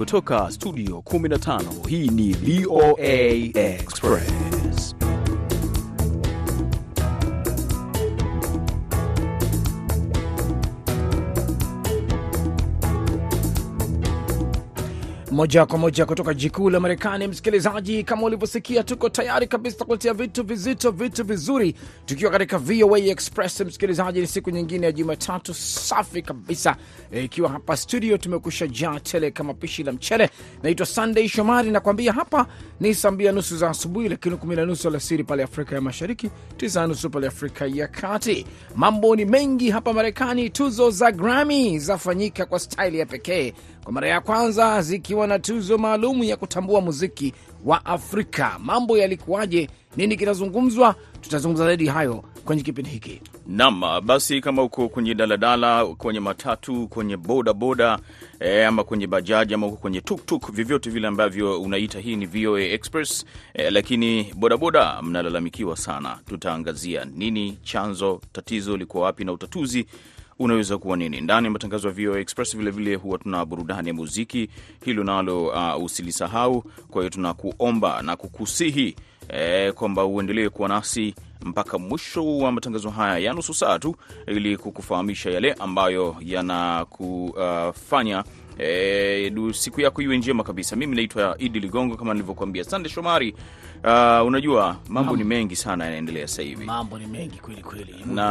kutoka studio 15 hii ni VOA Express. Moja kwa moja kutoka jikuu la Marekani. Msikilizaji, kama ulivyosikia, tuko tayari kabisa kuletea vitu vizito, vitu vizuri, tukiwa katika VOA Express. Msikilizaji, ni siku nyingine ya Jumatatu safi kabisa, ikiwa e, hapa studio tumekusha jaa tele kama pishi la mchele. Naitwa Sunday Shomari, nakwambia hapa ni saa mbili nusu za asubuhi, lakini kumi na nusu alasiri pale Afrika ya Mashariki, tisa nusu pale Afrika ya Kati. Mambo ni mengi hapa Marekani. Tuzo za Grammy zafanyika kwa staili ya pekee kwa mara ya kwanza zikiwa na tuzo maalum ya kutambua muziki wa Afrika. Mambo yalikuwaje? Nini kinazungumzwa? Tutazungumza zaidi hayo kwenye kipindi hiki. Naam, basi kama uko kwenye daladala, kwenye matatu, kwenye bodaboda e, ama kwenye bajaji ama uko kwenye tuktuk, vyovyote vile ambavyo unaita, hii ni VOA Express e, lakini bodaboda mnalalamikiwa sana. Tutaangazia nini chanzo, tatizo liko wapi na utatuzi unaweza kuwa nini ndani ya matangazo ya VOA Express. Vilevile huwa tuna burudani ya muziki, hilo nalo uh, usilisahau. Kwa hiyo tunakuomba na kukusihi eh, kwamba uendelee kuwa nasi mpaka mwisho wa matangazo haya ya nusu saa tu, ili kukufahamisha yale ambayo yanakufanya uh, E, siku yako iwe njema kabisa. Mimi naitwa Idi Ligongo kama nilivyokuambia. Sande Shomari. Uh, unajua mambo ni mengi sana yanaendelea sasa hivi, mambo ni mengi kweli kweli, na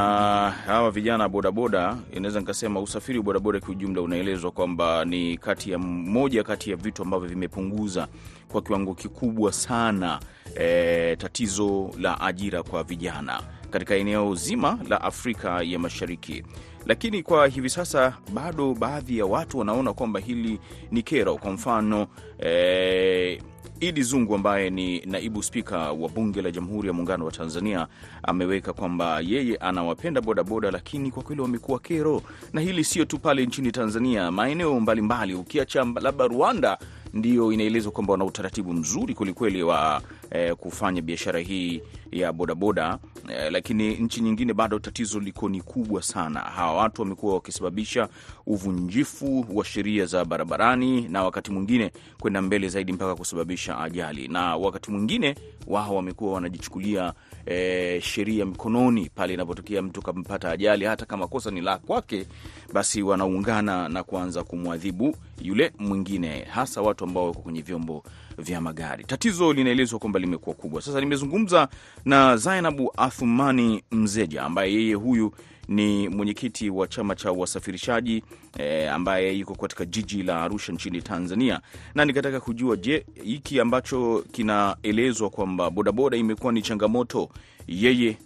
hawa vijana bodaboda, inaweza nikasema usafiri wa bodaboda kiujumla unaelezwa kwamba ni kati ya moja kati ya vitu ambavyo vimepunguza kwa kiwango kikubwa sana e, tatizo la ajira kwa vijana katika eneo zima la Afrika ya Mashariki lakini kwa hivi sasa bado baadhi ya watu wanaona kwamba hili ni kero. Kwa mfano eh, Idi Zungu ambaye ni naibu spika wa bunge la Jamhuri ya Muungano wa Tanzania ameweka kwamba yeye anawapenda bodaboda, lakini kwa kweli wamekuwa kero, na hili sio tu pale nchini Tanzania, maeneo mbalimbali, ukiacha labda Rwanda ndio inaelezwa kwamba wana utaratibu mzuri kwelikweli wa eh, kufanya biashara hii ya bodaboda eh, lakini nchi nyingine bado tatizo liko ni kubwa sana. Hawa watu wamekuwa wakisababisha uvunjifu wa sheria za barabarani na wakati mwingine kwenda mbele zaidi mpaka kusababisha ajali, na wakati mwingine wao wamekuwa wanajichukulia E, sheria mikononi pale inapotokea mtu kampata ajali, hata kama kosa ni la kwake, basi wanaungana na kuanza kumwadhibu yule mwingine, hasa watu ambao wako kwenye vyombo vya magari. Tatizo linaelezwa kwamba limekuwa kubwa. Sasa nimezungumza na Zainabu Athumani Mzeja ambaye yeye huyu ni mwenyekiti wa chama cha wasafirishaji e, ambaye yuko katika jiji la Arusha nchini Tanzania, na nikataka kujua, je, hiki ambacho kinaelezwa kwamba bodaboda imekuwa ni changamoto, yeye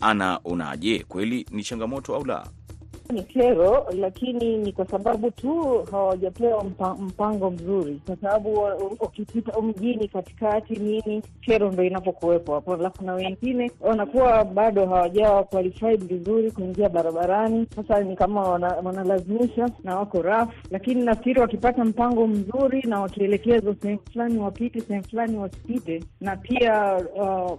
anaonaje? Kweli ni changamoto au la? Ni kero, lakini ni kwa sababu tu hawajapewa mpa, mpango mzuri, kwa sababu ukipita mjini katikati nini, kero ndo inapokuwepo hapo. Alafu na wengine wanakuwa bado hawajawa qualified vizuri kuingia barabarani. Sasa ni kama wanalazimisha wana na wako rafu, lakini nafikiri wakipata mpango mzuri na wakielekezwa sehemu fulani wapite, sehemu fulani wasipite, na pia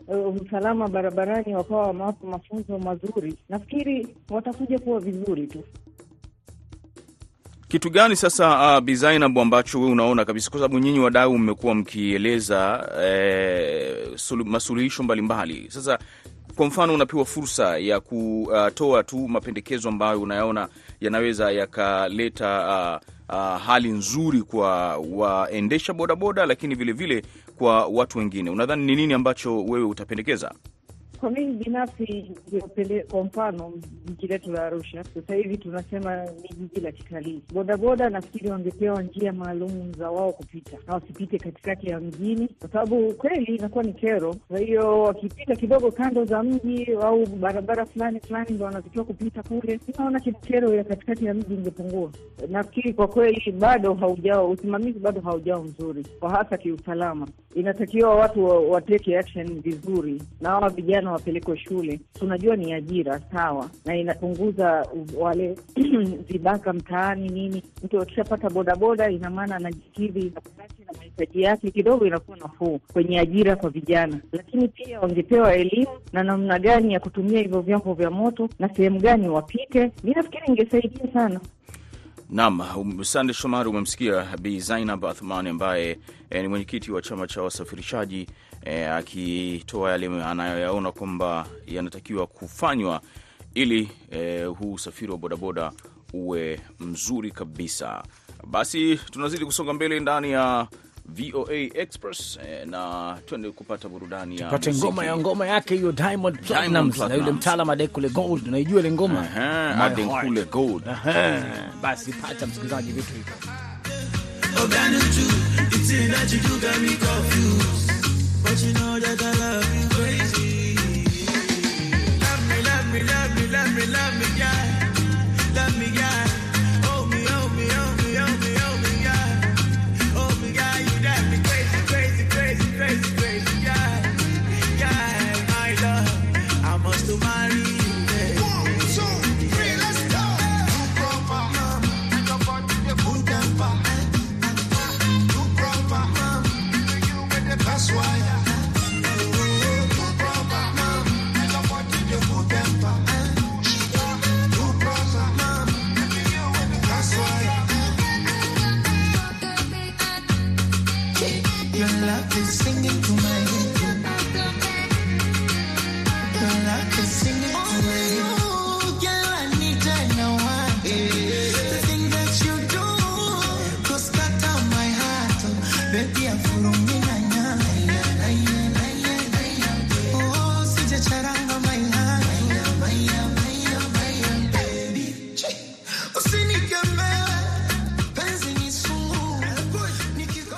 uh, usalama barabarani wakawa wamewapa mafunzo mazuri, nafikiri watakuja kuwa vizuri tu. Kitu gani sasa, uh, Bi ambacho we unaona kabisa, kwa sababu nyinyi wadau mmekuwa mkieleza eh, masuluhisho mbalimbali. Sasa kwa mfano, unapewa fursa ya kutoa tu mapendekezo ambayo unayaona yanaweza yakaleta uh, uh, hali nzuri kwa waendesha bodaboda, lakini vilevile vile kwa watu wengine, unadhani ni nini ambacho wewe utapendekeza? Kwa mimi binafsi, kwa mfano jiji letu la Arusha sasa hivi tunasema ni jiji la kitalii. Bodaboda nafikiri wangepewa njia maalum za wao kupita na wasipite katikati ya mjini, kwa sababu kweli inakuwa ni kero. Kwa hiyo wakipita kidogo kando za mji au barabara fulani fulani ndo wanatakiwa kupita kule, inaona kero ya katikati ya mji ingepungua. Nafikiri kwa kweli bado haujao usimamizi, bado haujao mzuri, kwa hasa kiusalama. Inatakiwa watu wateke action vizuri na hawa vijana wapelekwe shule. Tunajua ni ajira sawa, na inapunguza wale vibaka mtaani nini. Mtu akishapata bodaboda, ina maana anajikidhi na mahitaji yake, kidogo inakuwa nafuu kwenye ajira kwa vijana. Lakini pia wangepewa elimu na namna gani ya kutumia hivyo vyombo vya moto na sehemu gani wapite. Mi nafikiri ingesaidia sana. Naam, um, Sande Shomari, umemsikia Bi Zainab Athmani ambaye eh, ni mwenyekiti wa chama cha wasafirishaji eh, akitoa yale anayoyaona kwamba yanatakiwa kufanywa ili e, huu usafiri wa bodaboda uwe mzuri kabisa. Basi tunazidi kusonga mbele ndani ya VOA Express eh, na twende kupata burudani ya pate ngoma ya ngoma yake hiyo Diamond Platnumz na yule Platnumz. mtaalam Adekule Gold, unaijua ile ngoma Adenkule Gold. Basi pata msikilizaji vitu hivyo.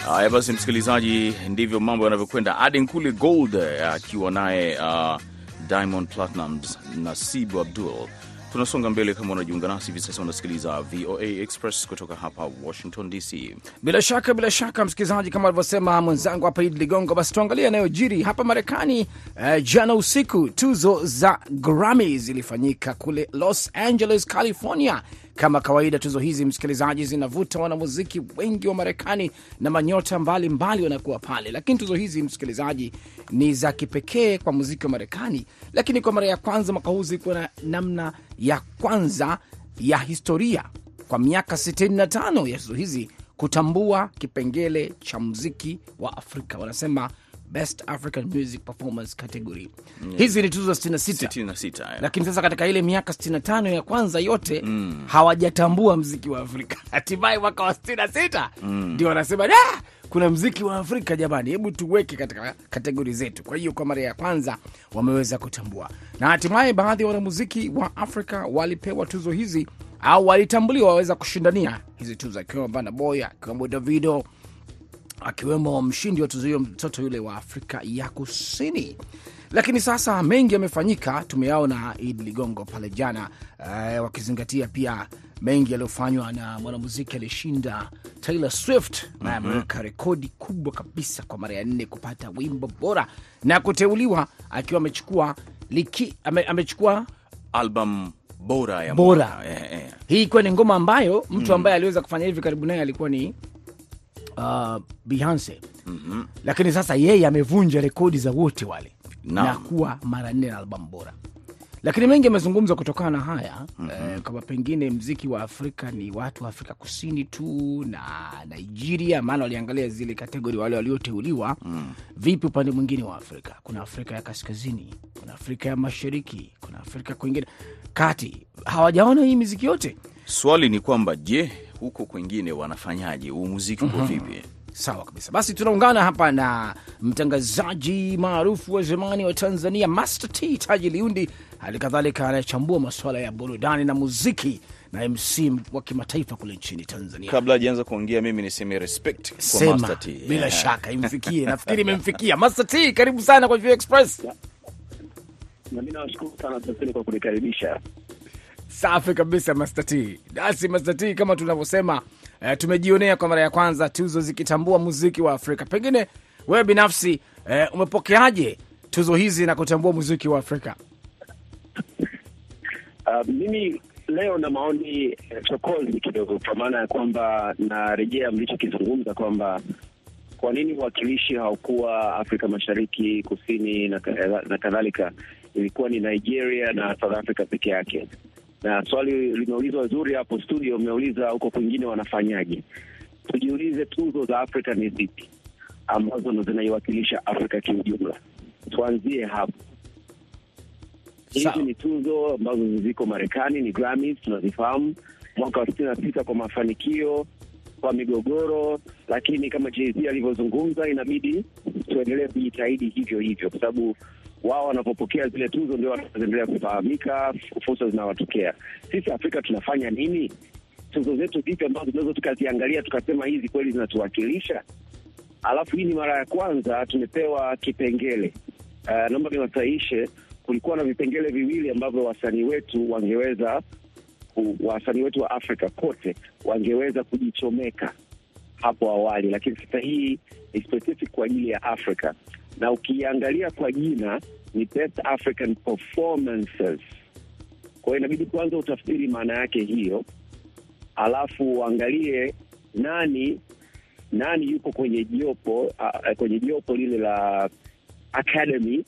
Haya basi, msikilizaji, ndivyo mambo yanavyokwenda. Adenkule Gold eh, akiwa naye uh, Diamond Platnumz na Sibu Abdul. Tunasonga mbele. Kama unajiunga nasi hivi sasa, unasikiliza VOA Express kutoka hapa Washington DC. Bila shaka bila shaka, msikilizaji, kama alivyosema mwenzangu hapa Idi Ligongo, basi tuangalie yanayojiri hapa Marekani. Eh, jana usiku tuzo za Grammy zilifanyika kule Los Angeles, California. Kama kawaida, tuzo hizi msikilizaji, zinavuta wanamuziki wengi wa Marekani na manyota mbalimbali wanakuwa pale, lakini tuzo hizi msikilizaji, ni za kipekee kwa muziki wa Marekani. Lakini kwa mara ya kwanza mwaka huu zilikuwa na namna ya kwanza ya historia. Kwa miaka 65 ya tuzo hizi kutambua kipengele cha muziki wa Afrika, wanasema Best African Music Performance Category. Hizi ni tuzo 66 66 eh. lakini sasa katika ile miaka 65 ya kwanza yote hawajatambua mziki wa Afrika. Hatimaye mwaka wa 66 ndio wanasema da, kuna mziki wa Afrika jamani, hebu tuweke katika kategori zetu. Kwa hiyo kwa mara ya kwanza wameweza kutambua, na hatimaye baadhi ya wanamuziki wa Afrika walipewa tuzo hizi au walitambuliwa waweza kushindania hizi tuzo, akiwemo Burna Boy, akiwemo Davido, akiwemo mshindi wa tuzo hiyo mtoto yule wa Afrika ya Kusini. Lakini sasa mengi yamefanyika, tumeyaona Idi Ligongo pale jana, eh, wakizingatia pia mengi yaliyofanywa na mwanamuziki aliyeshinda Taylor Swift na ameweka rekodi kubwa kabisa kwa mara ya nne kupata wimbo bora na kuteuliwa akiwa amechukua liki, ame, amechukua Album bora ya Bora. yeah. eh. hii ikiwa ni ngoma ambayo mtu ambaye aliweza kufanya hivi karibu naye alikuwa ni uh, Beyonce lakini sasa yeye amevunja rekodi za wote wale Naam. na kuwa mara nne na albamu bora. Lakini mengi yamezungumzwa kutokana na haya eh, kama pengine mziki wa Afrika ni watu wa Afrika Kusini tu na Nigeria, maana waliangalia zile kategori wale walioteuliwa. Vipi upande mwingine wa Afrika? Kuna Afrika ya Kaskazini, kuna Afrika ya Mashariki, kuna Afrika kwingine kati. Hawajaona hii miziki yote Swali ni kwamba je, huko kwengine wanafanyaje? Huu muziki uko vipi? Sawa kabisa. Basi tunaungana hapa na mtangazaji maarufu wa zamani wa Tanzania Master T Taji Liundi, hali kadhalika anayechambua masuala ya burudani na muziki na MC wa kimataifa kule nchini Tanzania. Kabla hajaanza kuongea, mimi niseme respect kwa Sema Master T. bila yeah, shaka imfikie, nafikiri imemfikia Master T. Karibu sana kwa View Express. na mimi nawashukuru sana kwa kunikaribisha. Safi kabisa Master. Basi Master kama tunavyosema eh, tumejionea kwa mara ya kwanza tuzo zikitambua muziki wa Afrika. Pengine wewe binafsi eh, umepokeaje tuzo hizi na kutambua muziki wa Afrika? Uh, mimi leo na maoni eh, chokozi kidogo, kwa maana ya kwamba narejea mlichokizungumza kwamba kwa nini uwakilishi haukuwa Afrika Mashariki, Kusini na kadhalika, ilikuwa ni Nigeria na South Africa peke yake. Na swali limeulizwa zuri hapo studio, umeuliza huko kwingine wanafanyaje. Tujiulize, tuzo za Afrika ni zipi ambazo ndo zinaiwakilisha Afrika kiujumla? Tuanzie hapo. Hizi ni tuzo ambazo ziko Marekani, ni Grammys, tunazifahamu mwaka wa sitini na sita kwa mafanikio, kwa migogoro, lakini kama Jay-Z alivyozungumza, inabidi tuendelee kujitahidi hivyo hivyo, kwa sababu wao wanapopokea zile tuzo ndio wanaendelea kufahamika, fursa zinawatokea. Sisi Afrika tunafanya nini? Tuzo zetu zipi ambazo tunaweza tukaziangalia tukasema hizi kweli zinatuwakilisha? Alafu hii ni mara ya kwanza tumepewa kipengele uh, naomba niwasahishe, kulikuwa na vipengele viwili ambavyo wasanii wetu wangeweza wasanii wetu wa Afrika kote wangeweza kujichomeka hapo awali, lakini sasa hii ni specific kwa ajili ya Afrika, na ukiangalia kwa jina ni Best African Performances. Kwa hiyo inabidi kwanza utafsiri maana yake hiyo, alafu uangalie nani nani yuko kwenye jopo kwenye jopo lile la Academy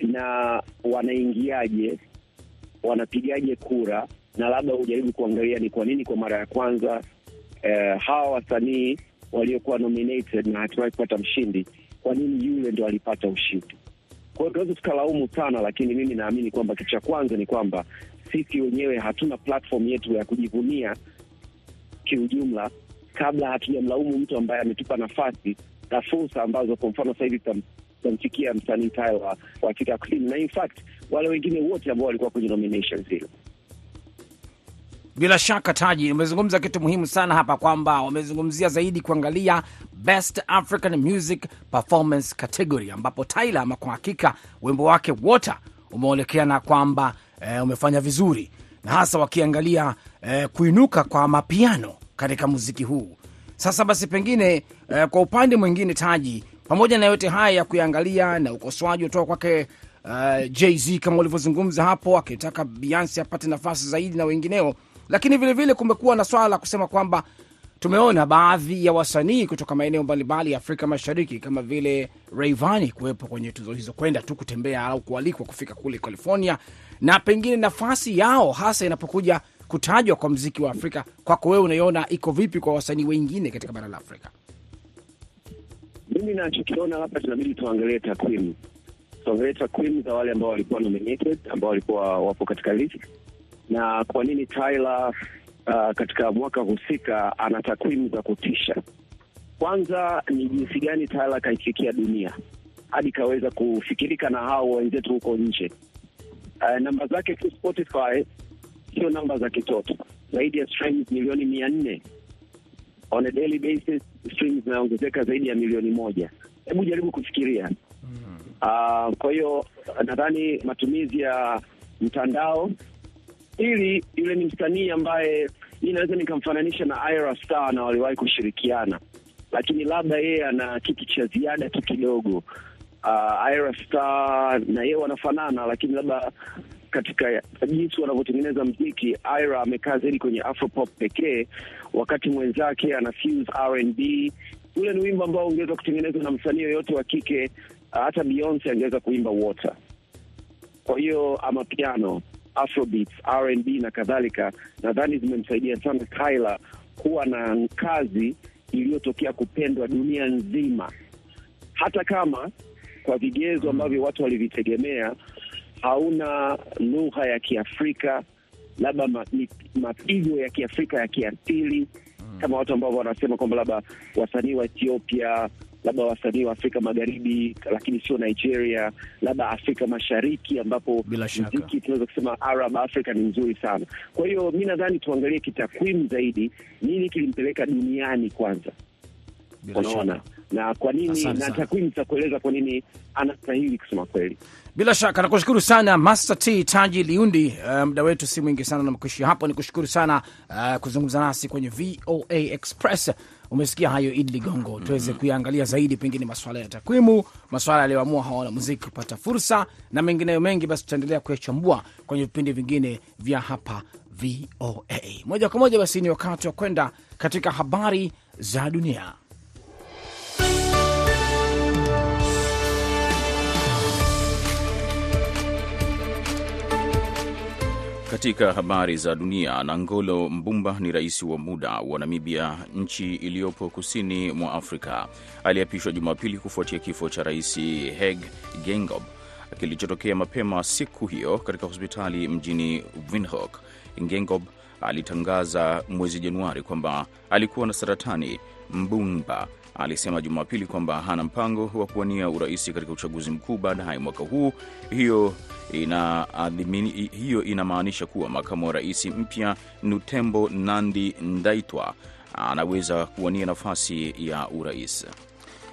na wanaingiaje, wanapigaje kura, na labda ujaribu kuangalia ni kwa nini kwa mara ya kwanza eh, hawa wasanii waliokuwa nominated na hatimaye kupata mshindi, kwa nini yule ndo alipata ushindi? Kwa hiyo tunaweza tukalaumu sana, lakini mimi naamini kwamba kitu cha kwanza ni kwamba sisi wenyewe hatuna platform yetu ya kujivunia kiujumla, kabla hatujamlaumu mtu ambaye ametupa nafasi na fursa ambazo, kwa mfano sasa hivi tutamfikia msanii Tayo wa, Afrika Kusini, na in fact wale wengine wote ambao walikuwa kwenye nominations zile. Bila shaka Taji, umezungumza kitu muhimu sana hapa kwamba wamezungumzia zaidi kuangalia Best African Music Performance Category, ambapo Tyla ama kwa hakika wimbo wake Water umeonekana kwamba e, umefanya vizuri na hasa wakiangalia e, kuinuka kwa mapiano katika muziki huu. Sasa basi, pengine e, kwa upande mwingine Taji, pamoja na yote haya ya kuiangalia na ukosoaji utoka kwake uh, Jay-Z kama ulivyozungumza hapo, akitaka Beyonce apate nafasi zaidi na wengineo, lakini vilevile kumekuwa na swala la kusema kwamba tumeona baadhi ya wasanii kutoka maeneo mbalimbali ya Afrika Mashariki kama vile Rayvanny kuwepo kwenye tuzo hizo, kwenda tu kutembea au kualikwa kufika kule California, na pengine nafasi yao hasa inapokuja kutajwa kwa mziki wa Afrika, kwako wewe unaiona iko vipi kwa wasanii wengine katika bara la Afrika? Mimi nachokiona hapa, tunabidi tuangalie takwimu, tuangalie takwimu za wale ambao walikuwa nominated, ambao walikuwa wapo katika list, na kwa nini Tyler uh, katika mwaka husika ana takwimu za kutisha. Kwanza ni jinsi gani Tyler kaifikia dunia hadi kaweza kufikirika na hao wenzetu huko nje. Uh, namba zake tu Spotify sio namba za kitoto, zaidi ya streams milioni mia nne on a daily basis, streams zinaongezeka zaidi ya milioni moja. Hebu jaribu kufikiria. Uh, kwa hiyo nadhani matumizi ya mtandao ili yule ni msanii ambaye mi naweza nikamfananisha na Ira Star na waliwahi kushirikiana, lakini labda yeye ana kitu cha ziada tu kidogo. Uh, Ira Star na yeye wanafanana, lakini labda katika jinsi wanavyotengeneza mziki, Ira amekaa zaidi kwenye afropop pekee, wakati mwenzake ana fuse R&B. Ule ni wimbo ambao ungeweza kutengenezwa na msanii yoyote wa kike, hata Beyonce angeweza kuimba Water. Kwa hiyo ama piano, afrobeats, R&B na kadhalika, nadhani zimemsaidia sana Tyler kuwa na kazi iliyotokea kupendwa dunia nzima, hata kama kwa vigezo ambavyo watu walivitegemea hauna lugha ya Kiafrika, labda mapigo ya Kiafrika ya kiasili kama watu ambao wanasema kwamba labda wasanii wa Ethiopia, labda wasanii wa Afrika Magharibi, lakini sio Nigeria, labda Afrika Mashariki, ambapo mziki tunaweza kusema Arab Africa ni nzuri sana. Kwa hiyo mi nadhani tuangalie kitakwimu zaidi, nini kilimpeleka duniani kwanza, unaona. Na kwa nini, na takwimu za kueleza kwa nini anastahili kusema kweli. Bila shaka nakushukuru sana Master T Taji Liundi. Uh, muda wetu si mwingi sana namkuishia hapo. Ni kushukuru sana uh, kuzungumza nasi kwenye VOA Express. Umesikia hayo Idi Ligongo, tuweze kuyaangalia zaidi, pengine maswala ya takwimu, maswala yaliyoamua hawa muziki kupata fursa na mengineyo mengi. Basi tutaendelea kuyachambua kwenye vipindi vingine vya hapa VOA moja kwa moja. Basi ni wakati wa kwenda katika habari za dunia. Katika habari za dunia, Nangolo Mbumba ni rais wa muda wa Namibia, nchi iliyopo kusini mwa Afrika. Aliapishwa Jumapili kufuatia kifo cha rais Hage Geingob kilichotokea mapema siku hiyo katika hospitali mjini Windhoek. Geingob alitangaza mwezi Januari kwamba alikuwa na saratani. Mbumba alisema Jumapili kwamba hana mpango wa kuwania urais katika uchaguzi mkuu baadaye mwaka huu. Hiyo ina hiyo inamaanisha kuwa makamu wa rais mpya Nutembo Nandi Ndaitwa anaweza kuwania nafasi ya urais.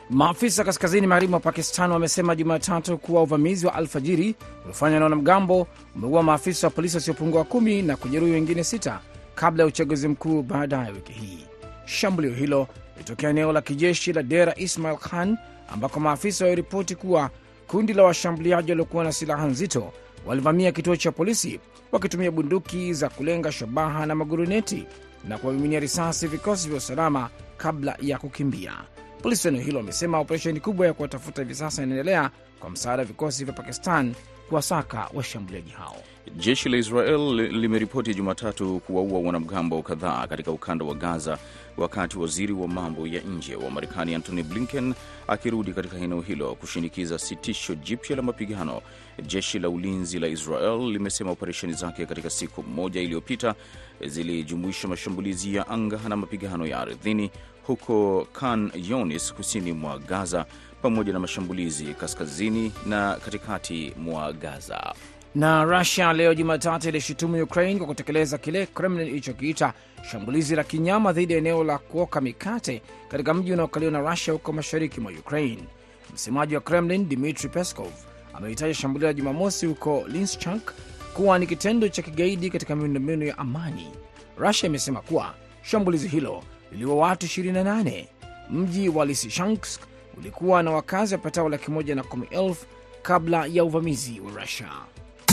Maafisa kaskazini magharibi mwa Pakistan wamesema Jumatatu kuwa uvamizi wa alfajiri uliofanywa na wanamgambo umeua maafisa wa polisi wasiopungua kumi na kujeruhi wengine sita kabla ya uchaguzi mkuu baadaye wiki hii. Shambulio hilo lilitokea eneo la kijeshi la Dera Ismail Khan ambako maafisa waliripoti kuwa kundi la washambuliaji waliokuwa na silaha nzito walivamia kituo cha polisi wakitumia bunduki za kulenga shabaha na maguruneti na kuwamiminia risasi vikosi vya usalama kabla ya kukimbia. Polisi wa eneo hilo wamesema operesheni kubwa ya kuwatafuta hivi sasa inaendelea kwa msaada wa vikosi vya Pakistan kuwasaka washambuliaji hao. Jeshi la Israel limeripoti Jumatatu kuwaua wanamgambo kadhaa katika ukanda wa Gaza, wakati waziri wa mambo ya nje wa Marekani Antony Blinken akirudi katika eneo hilo kushinikiza sitisho jipya la mapigano. Jeshi la ulinzi la Israel limesema operesheni zake katika siku moja iliyopita zilijumuisha mashambulizi ya anga na mapigano ya ardhini huko Khan Younis, kusini mwa Gaza, pamoja na mashambulizi kaskazini na katikati mwa Gaza. Na Rusia leo Jumatatu ilishutumu Ukraine kwa kutekeleza kile Kremlin ilichokiita shambulizi la kinyama dhidi ya eneo la kuoka mikate katika mji unaokaliwa na Rusia huko mashariki mwa Ukraine. Msemaji wa Kremlin Dmitri Peskov ameitaja shambulio la Jumamosi huko linschank kuwa ni kitendo cha kigaidi katika miundombinu ya amani. Rusia imesema kuwa shambulizi hilo liliua watu 28. Mji wa Lisichansk ulikuwa na wakazi wapatao laki moja na kumi elfu kabla ya uvamizi wa Rusia.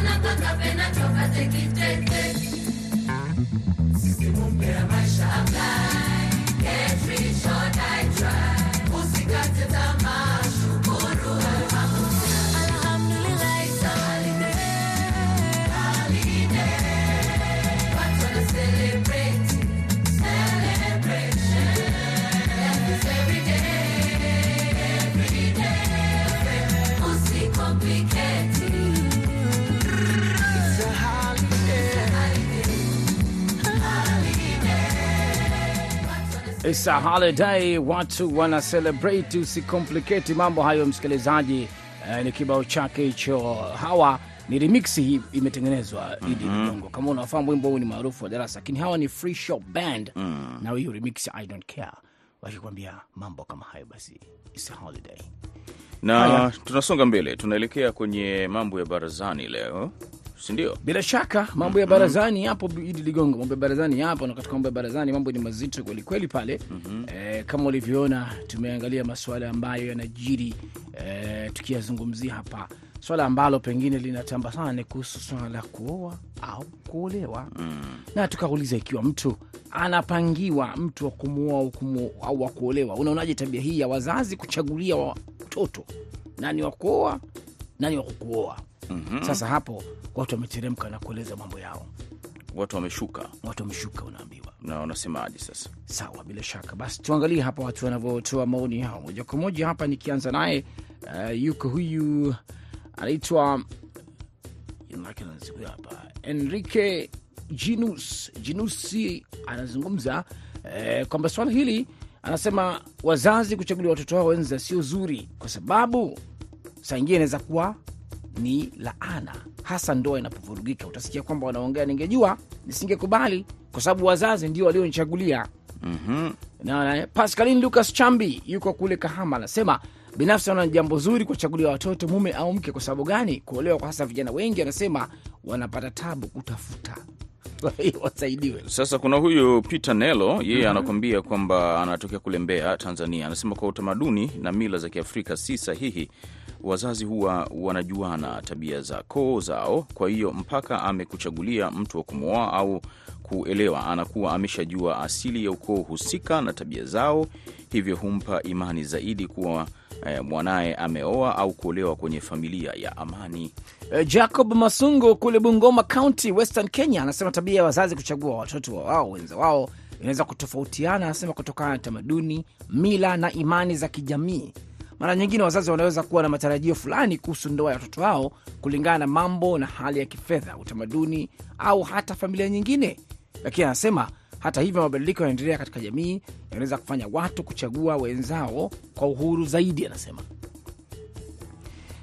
Ona cuando apenas chocas te quité. It's a holiday, watu wana celebrate, usikompliketi mambo hayo msikilizaji. Eh, ni kibao chake hicho. Hawa ni remix hii imetengenezwa Idi Ligongo. Kama unafahamu wimbo huu ni maarufu wa darasa, lakini hawa ni Free shop Band na hiyo remix I don't care, wakikwambia mambo kama hayo, basi it's a holiday. Na Haya. tunasonga mbele, tunaelekea kwenye mambo ya barazani leo, si ndio? Bila shaka mambo ya barazani yapo, Idi Ligongo, mambo ya barazani yapo, na katika mambo ya barazani mambo ni mazito kwelikweli pale. Eh, kama ulivyoona tumeangalia masuala ambayo yanajiri, e, tukiyazungumzia hapa. Swala ambalo pengine linatamba sana ni kuhusu swala la kuoa au kuolewa. Na tukauliza ikiwa mtu anapangiwa mtu wa kumuoa au kumu- au wa kuolewa, unaonaje tabia hii ya wazazi kuchagulia watoto? Nani wa kuoa? Nani wa kukuoa? Sasa hapo watu wameteremka na kueleza mambo yao, Watu wameshuka watu wameshuka, unaambiwa na wanasemaje sasa? Sawa, bila shaka. Basi tuangalie hapa watu wanavyotoa maoni yao moja kwa moja. Hapa nikianza naye uh, yuko huyu anaitwa hapa Enrique Jinus Jinusi, anazungumza eh, kwamba swala hili anasema wazazi kuchagulia watoto wao wenza sio zuri, kwa sababu saa ingine inaweza kuwa ni laana, hasa ndoa inapovurugika. Utasikia kwamba wanaongea, ningejua nisingekubali, kwa sababu wazazi ndio walionichagulia. Na Pascaline Lucas Chambi yuko kule Kahama, anasema binafsi anaona ni jambo zuri kuwachagulia watoto mume au mke. Kwa sababu gani? Kuolewa kwa hasa vijana wengi, anasema wanapata tabu kutafuta, wasaidiwe. Sasa kuna huyu Peter Nelo, yeye anakuambia kwamba anatokea kule Mbeya, Tanzania. Anasema kwa utamaduni na mila za Kiafrika si sahihi, wazazi huwa wanajuana tabia za koo zao, kwa hiyo mpaka amekuchagulia mtu wa kumwoa au kuelewa, anakuwa ameshajua asili ya ukoo husika na tabia zao, hivyo humpa imani zaidi kuwa eh, mwanaye ameoa au kuolewa kwenye familia ya amani. Eh, Jacob Masungo kule Bungoma County, Western Kenya, anasema tabia ya wazazi kuchagua watoto wa wao wenza wao inaweza kutofautiana, anasema kutokana na tamaduni, mila na imani za kijamii. Mara nyingine wazazi wanaweza kuwa na matarajio fulani kuhusu ndoa ya watoto wao kulingana na mambo na hali ya kifedha, utamaduni au hata familia nyingine. Lakini anasema hata hivyo, mabadiliko yanaendelea katika jamii yanaweza kufanya watu kuchagua wenzao kwa uhuru zaidi, anasema.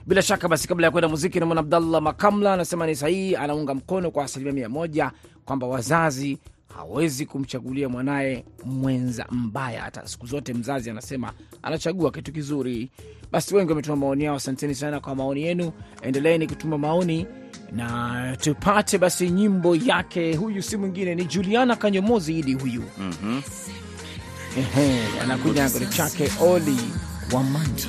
Bila shaka basi, kabla ya kwenda muziki, namwona Abdallah Makamla anasema ni sahihi, anaunga mkono kwa asilimia mia moja kwamba wazazi hawezi kumchagulia mwanaye mwenza mbaya. Hata siku zote mzazi anasema anachagua kitu kizuri. Basi wengi wametuma maoni yao, asanteni sana kwa maoni yenu, endeleeni kutuma maoni na tupate basi nyimbo yake. Huyu si mwingine ni Juliana Kanyomozi Idi huyu Ehe, anakuja na chake Oli Wamani.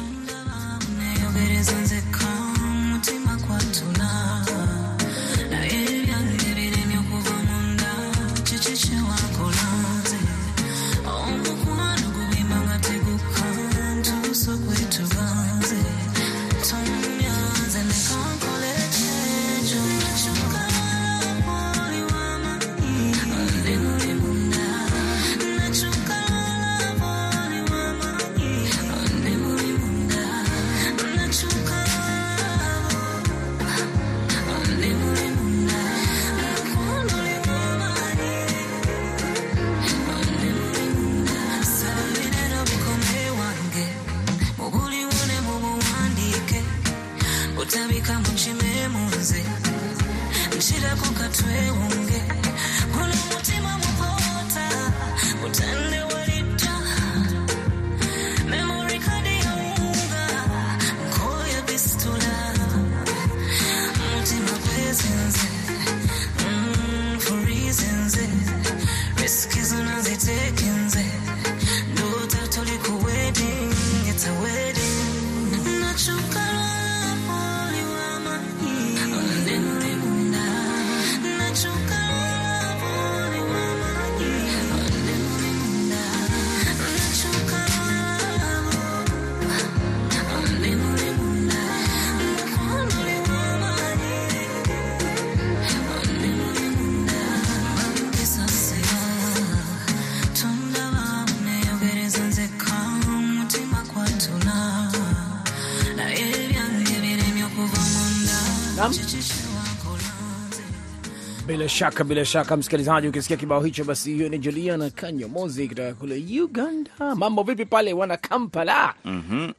Shaka bila shaka, msikilizaji, ukisikia kibao hicho, basi hiyo ni Juliana Kanyomozi kutoka kule Uganda. Mambo vipi pale wana Kampala?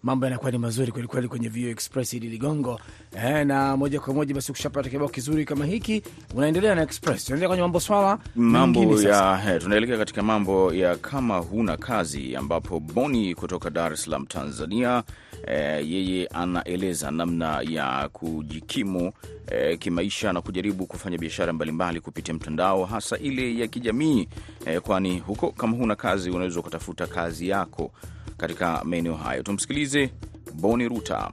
Mambo yanakuwa ni mazuri kwelikweli kwenye Vio Express ili Ligongo eh, na moja kwa moja basi, ukishapata kibao kizuri kama hiki, unaendelea na Express, Tunaendelea kwenye mambo swala mambo ya he, tunaelekea katika mambo ya kama huna kazi, ambapo Boni kutoka Dar es Salaam, Tanzania, eh, yeye anaeleza namna ya kujikimu eh, kimaisha na kujaribu kufanya biashara mbalimbali kupitia mtandao, hasa ile ya kijamii eh, kwani huko kama huna kazi unaweza ukatafuta kazi yako katika maeneo hayo. Tumsikilize Boni Ruta.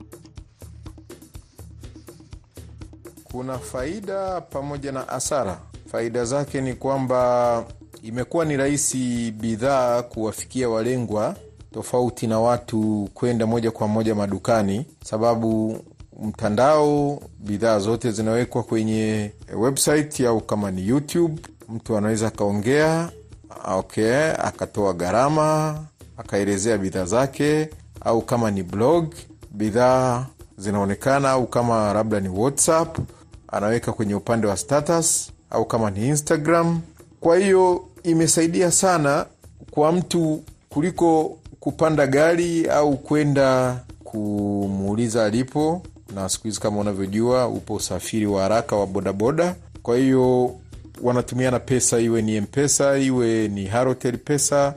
Kuna faida pamoja na hasara. Faida zake ni kwamba imekuwa ni rahisi bidhaa kuwafikia walengwa, tofauti na watu kwenda moja kwa moja madukani, sababu mtandao, bidhaa zote zinawekwa kwenye website au kama ni YouTube, mtu anaweza akaongea okay, akatoa gharama akaelezea bidhaa zake, au kama ni blog bidhaa zinaonekana, au kama labda ni WhatsApp anaweka kwenye upande wa status, au kama ni Instagram. Kwa hiyo imesaidia sana kwa mtu kuliko kupanda gari au kwenda kumuuliza alipo, na siku hizi kama unavyojua upo usafiri wa haraka wa bodaboda. Kwa hiyo wanatumiana pesa, iwe ni Mpesa, iwe ni Halotel pesa,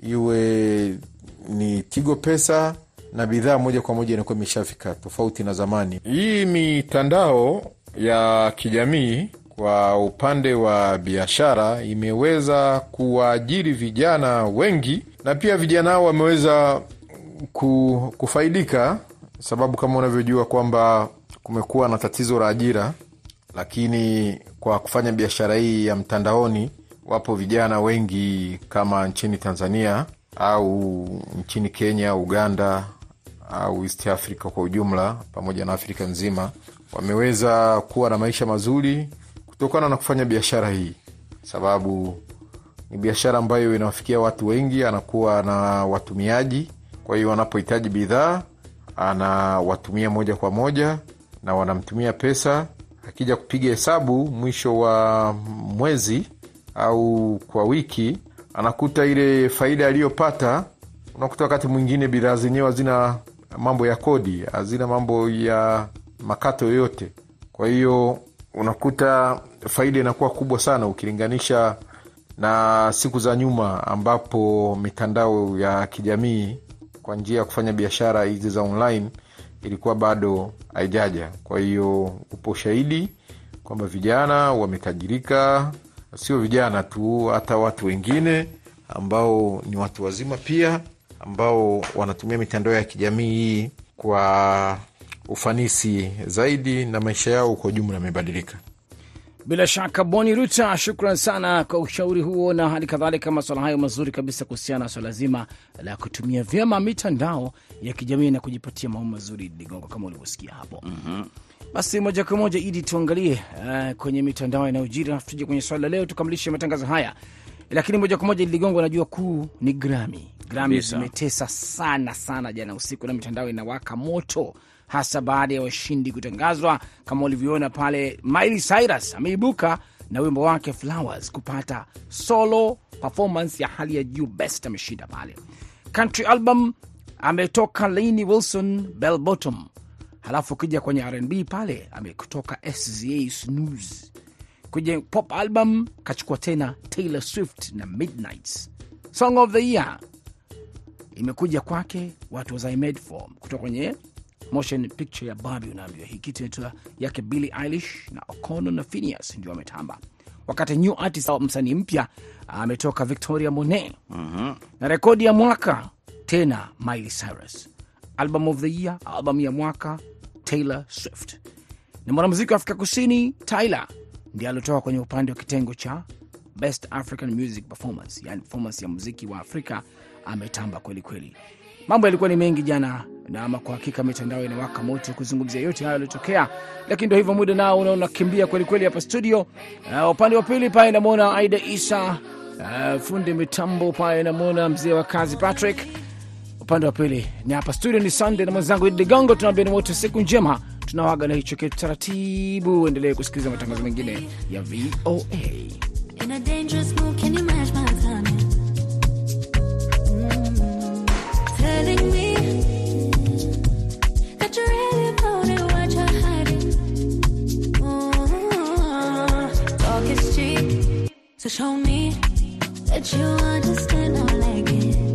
iwe ni Tigo pesa, na bidhaa moja kwa moja inakuwa imeshafika, tofauti na zamani. Hii mitandao ya kijamii kwa upande wa biashara imeweza kuwaajiri vijana wengi, na pia vijana hao wameweza kufaidika, sababu kama unavyojua kwamba kumekuwa na tatizo la ajira, lakini kwa kufanya biashara hii ya mtandaoni, wapo vijana wengi kama nchini Tanzania au nchini Kenya, Uganda au East Africa kwa ujumla, pamoja na Afrika nzima, wameweza kuwa na maisha mazuri kutokana na kufanya biashara hii, sababu ni biashara ambayo inawafikia watu wengi, anakuwa na watumiaji. Kwa hiyo wanapohitaji bidhaa anawatumia moja kwa moja na wanamtumia pesa. Akija kupiga hesabu mwisho wa mwezi au kwa wiki, anakuta ile faida aliyopata. Unakuta wakati mwingine bidhaa zenyewe hazina mambo ya kodi, hazina mambo ya makato yoyote. Kwa hiyo unakuta faida inakuwa kubwa sana ukilinganisha na siku za nyuma ambapo mitandao ya kijamii kwa njia ya kufanya biashara hizi za online ilikuwa bado haijaja. Kwa hiyo upo ushahidi kwamba vijana wametajirika, sio vijana tu, hata watu wengine ambao ni watu wazima pia ambao wanatumia mitandao ya kijamii hii kwa ufanisi zaidi na maisha yao kwa ujumla yamebadilika. Bila shaka Boni Ruta, shukran sana kwa ushauri huo na hali kadhalika maswala hayo mazuri kabisa kuhusiana na swala zima la kutumia vyema mitandao ya kijamii na kujipatia mambo mazuri Ligongo, kama ulivyosikia hapo. Basi moja kwa moja Idi, tuangalie uh, kwenye mitandao inayojiri, alafu tuje kwenye swala la leo tukamilishe matangazo haya. Lakini moja kwa moja Idi Ligongo, najua kuu ni Grammy. Grammy zimetesa sana sana jana usiku na mitandao inawaka moto hasa baada ya washindi kutangazwa. Kama ulivyoona pale, Miley Cyrus ameibuka na wimbo wake Flowers kupata solo performance ya hali ya juu, best ameshinda pale. Country album ametoka Lainey Wilson, Bell Bottom. Halafu ukija kwenye RnB pale ametoka SZA Snooze. Kwenye pop album kachukua tena Taylor Swift na Midnights. Song of the Year imekuja kwake watu wa Zymed Form kutoka kwenye motion picture ya Barbie. Unaambiwa hii kitu inaitwa yake Billie Eilish na Okono na Phineas ndio wametamba, wakati new artist msanii mpya ametoka Victoria Monet na rekodi ya mwaka tena Miley Cyrus. Album of the year, album ya mwaka Taylor Swift. Na mwanamuziki wa Afrika Kusini Tyler ndiye aliotoka kwenye upande wa kitengo cha Best African Music Performance, yani performance ya muziki wa Afrika. Ametamba kweli kweli. Mambo yalikuwa ni mengi jana, na ama kwa hakika mitandao inawaka moto kuzungumzia yote hayo yaliyotokea, lakini ndio hivyo, muda nao unaona kimbia kweli kweli hapa studio. Uh, upande wa pili pale namwona Aida Isa, uh, fundi mitambo pale namwona mzee wa kazi Patrick upande wa pili ni hapa studio ni Sunday na mwenzangu Idi Ligongo. Tunaambia ni wote siku njema, tunawaga na hicho kitu taratibu. Endelee kusikiliza matangazo mengine ya VOA. So show me that you understand. Like it.